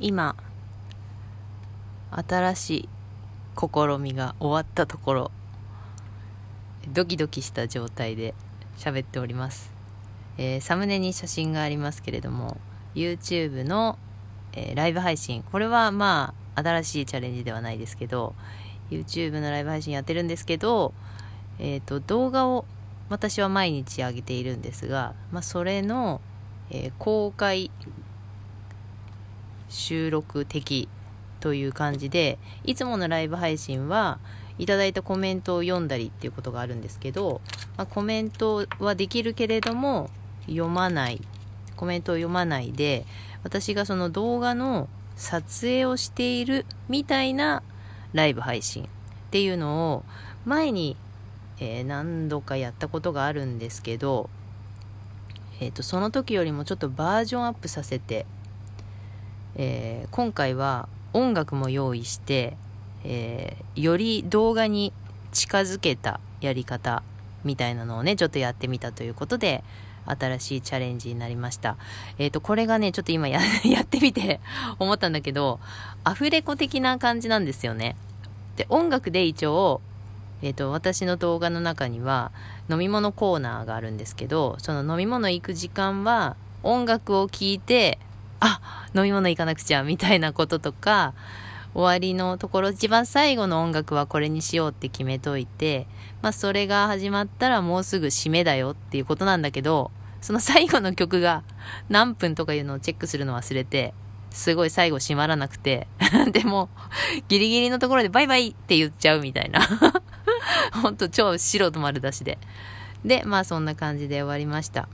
今新しい試みが終わったところドキドキした状態で喋っております、えー、サムネに写真がありますけれども YouTube の、えー、ライブ配信。これはまあ新しいチャレンジではないですけど YouTube のライブ配信やってるんですけど、えーと、動画を私は毎日上げているんですが、まあ、それの、えー、公開収録的という感じでいつものライブ配信はいただいたコメントを読んだりっていうことがあるんですけど、まあ、コメントはできるけれども読まない。コメントを読まないで私がその動画の撮影をしているみたいなライブ配信っていうのを前に、えー、何度かやったことがあるんですけど、えーとその時よりもちょっとバージョンアップさせてえー、今回は音楽も用意して、えー、より動画に近づけたやり方みたいなのをねちょっとやってみたということで新しいチャレンジになりました。えっ、ー、と、これがね、ちょっと今や やってみて思ったんだけど、アフレコ的な感じなんですよね。で、音楽で一応、えっ、ー、と、私の動画の中には飲み物コーナーがあるんですけど、その飲み物行く時間は音楽を聴いてあ飲み物行かなくちゃみたいなこととか終わりのところ一番最後の音楽はこれにしようって決めといてまあそれが始まったらもうすぐ締めだよっていうことなんだけどその最後の曲が何分とかいうのをチェックするの忘れてすごい最後閉まらなくて でもギリギリのところでバイバイって言っちゃうみたいな。ほんと超素人丸出しで。でまあそんな感じで終わりました。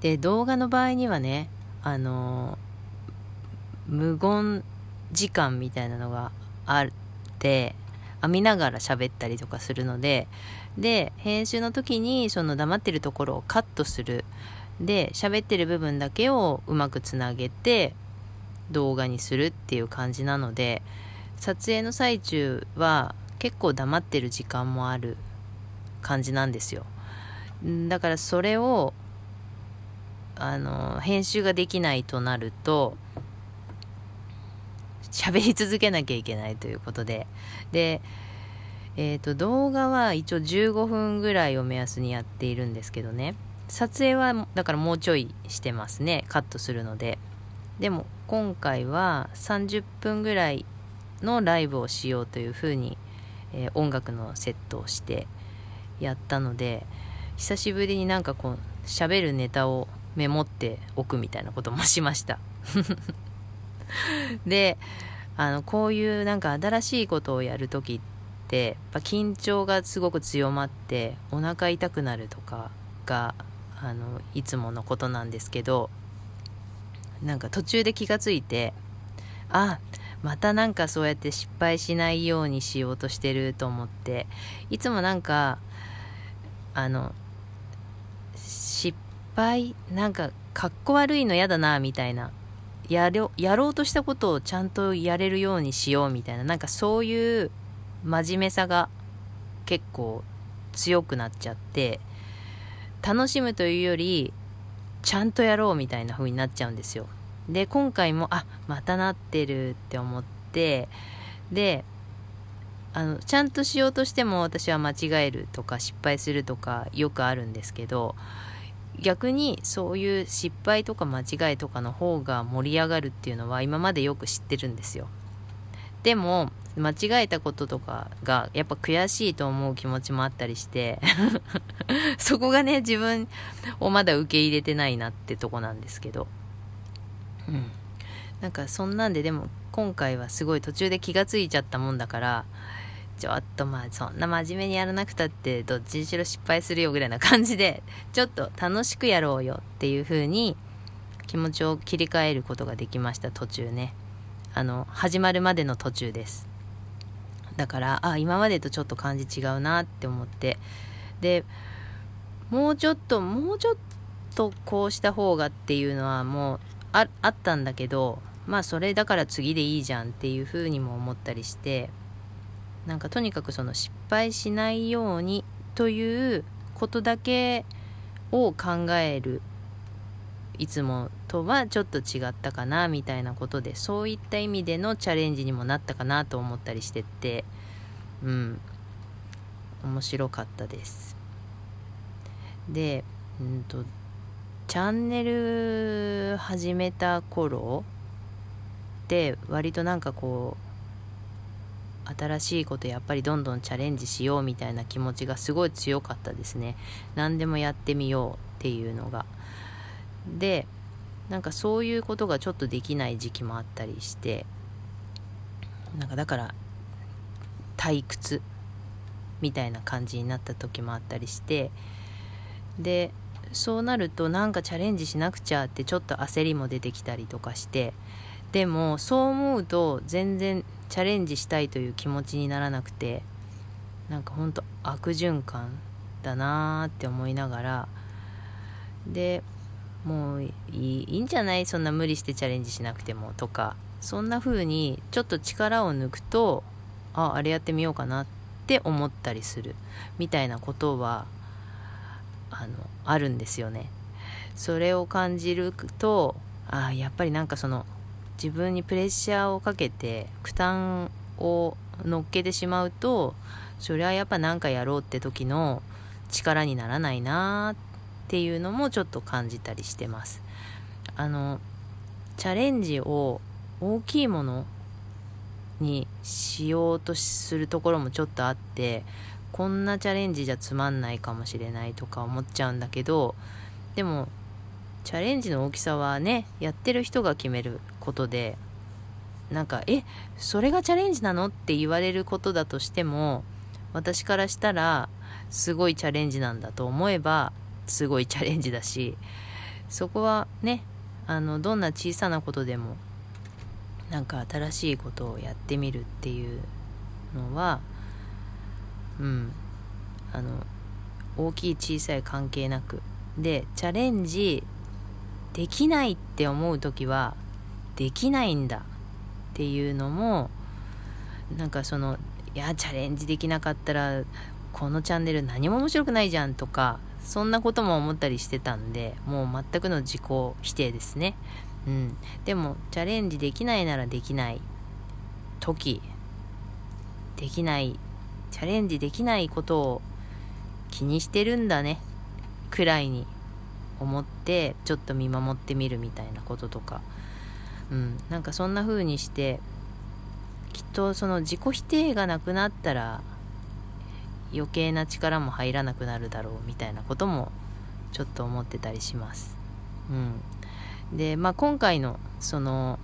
で動画の場合にはねあの無言時間みたいなのがあって編みながら喋ったりとかするのでで編集の時にその黙ってるところをカットする。で喋ってる部分だけをうまくつなげて動画にするっていう感じなので撮影の最中は結構黙ってる時間もある感じなんですよ。だからそれをあの編集ができないとなると喋り続けなきゃいけないということで。でえーと、動画は一応15分ぐらいを目安にやっているんですけどね。撮影はだからもうちょいしてますね。カットするので。でも今回は30分ぐらいのライブをしようというふうに、えー、音楽のセットをしてやったので久しぶりになんかこう喋るネタをメモっておくみたいなこともしました。であのこういうなんか新しいことをやる時ってやっぱ緊張がすごく強まってお腹痛くなるとかがあのいつものことなんですけどなんか途中で気がついてあまたなんかそうやって失敗しないようにしようとしてると思っていつもなんかあの失敗なんかかっこ悪いの嫌だなみたいなやろやろうとしたことをちゃんとやれるようにしようみたいななんかそういう真面目さが結構強くなっちゃって楽しむというよりちゃんとやろうみたいな風になっちゃうんですよ。で今回もあまたなってるって思ってであのちゃんとしようとしても私は間違えるとか失敗するとかよくあるんですけど逆にそういう失敗とか間違いとかの方が盛り上がるっていうのは今までよく知ってるんですよ。でも間違えたこととかがやっぱ悔しいと思う気持ちもあったりして そこがね自分をまだ受け入れてないなってとこなんですけど。うん。なんかそんなんででも今回はすごい途中で気がついちゃったもんだからちょっとまあそんな真面目にやらなくたってどっちにしろ失敗するよぐらいな感じでちょっと楽しくやろうよっていう風に気持ちを切り替えることができました途中ね。あの始まるまでの途中です。だからあ今までとちょっと感じ違うなって思って。でもうちょっともうちょっとこうした方がっていうのはもうあったんだけどまあそれだから次でいいじゃんっていう風にも思ったりして。なんかとにかくその失敗しないようにということだけを考えるいつもとはちょっと違ったかなみたいなことでそういった意味でのチャレンジにもなったかなと思ったりしててうん。面白かったです。でうんとチャンネル始めた頃って割となんかこう新しいことやっぱりどんどんチャレンジしようみたいな気持ちがすごい強かったですね。何でもやってみようっていうのが。でなんかそういうことがちょっとできない時期もあったりしてなんかだから退屈みたいな感じになった時もあったりしてでそうなるとなんかチャレンジしなくちゃってちょっと焦りも出てきたりとかしてでもそう思うと全然チャレンジしたいという気持ちにならなくてなんかほんと悪循環だなーって思いながらでもういいいいんじゃない？そんな無理してチャレンジしなくてもとかそんな風にちょっと力を抜くとああれやってみようかなって思ったりするみたいなことはあのあるんですよね。それを感じるとあやっぱりなんかその自分にプレッシャーをかけて負担を乗っけてしまうとそれはやっぱ何かやろうって時の力にならないなっていうのもちょっと感じたりしてます。あのチャレンジを大きいものにしようとするところもちょっとあってこんなチャレンジじゃつまんないかもしれないとか思っちゃうんだけどでもチャレンジの大きさはねやってる人が決めることでなんかえそれがチャレンジなのって言われることだとしても私からしたらすごいチャレンジなんだと思えばすごいチャレンジだしそこはねあのどんな小さなことでもなんか新しいことをやってみるっていうのはうん。あの大きい小さい関係なく。でチャレンジできないって思う時はできないんだっていうのもなんかそのいやチャレンジできなかったらこのチャンネル何も面白くないじゃんとかそんなことも思ったりしてたんでもう全くの自己否定ですね。うん。でもチャレンジできないならできない時できないチャレンジできないことを気にしてるんだね。くらいに。思ってちょっと見守ってみるみたいなこととか。うん。なんかそんな風にしてきっとその自己否定がなくなったら余計な力も入らなくなるだろうみたいなこともちょっと思ってたりします。うん、で、まあ、今回のその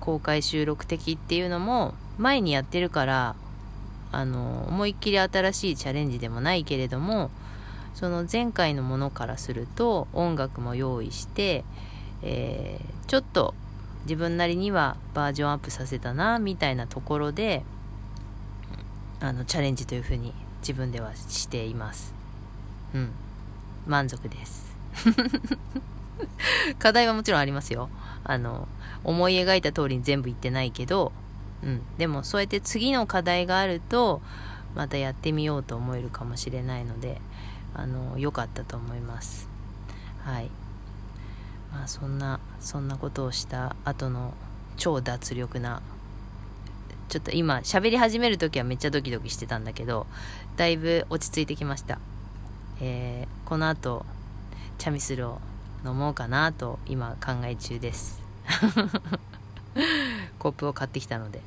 公開収録的っていうのも前にやってるからあの思いっきり新しいチャレンジでもないけれどもその前回のものからすると音楽も用意して、えー、ちょっと自分なりにはバージョンアップさせたなみたいなところであのチャレンジというふうに自分ではしています。うん。満足です。課題はもちろんありますよ。あの思い描いた通りに全部言ってないけどうん。でもそうやって次の課題があるとまたやってみようと思えるかもしれないのであの良かったと思います。はい。まあそんなそんなことをした後の超脱力なちょっと今喋り始める時はめっちゃドキドキしてたんだけどだいぶ落ち着いてきました、えー、この後チャミスルを飲もうかなと今考え中です。コップを買ってきたので。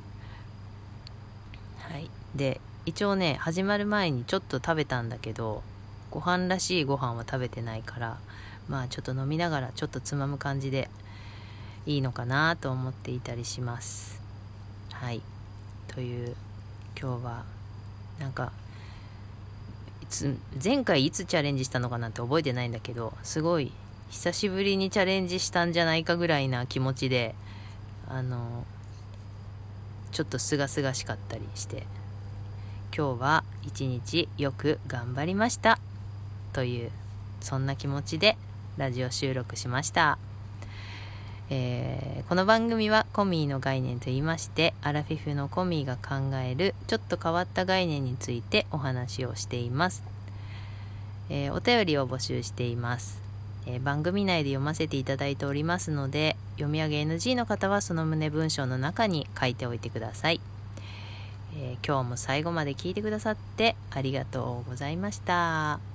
はい。で一応ね始まる前にちょっと食べたんだけどご飯らしいご飯は食べてないからまあちょっと飲みながらちょっとつまむ感じでいいのかなと思っていたりします。はい。という今日はなんか前回いつチャレンジしたのかなんて覚えてないんだけどすごい久しぶりにチャレンジしたんじゃないかぐらいな気持ちであのちょっとすがすがしかったりして今日は一日よく頑張りました。というそんな気持ちでラジオ収録しました。えー、この番組はコミーの概念と言いましてアラフィフのコミーが考えるちょっと変わった概念についてお話をしています、えー、お便りを募集しています、えー、番組内で読ませていただいておりますので読み上げ NG の方はその旨文章の中に書いておいてください、えー、今日も最後まで聞いてくださってありがとうございました。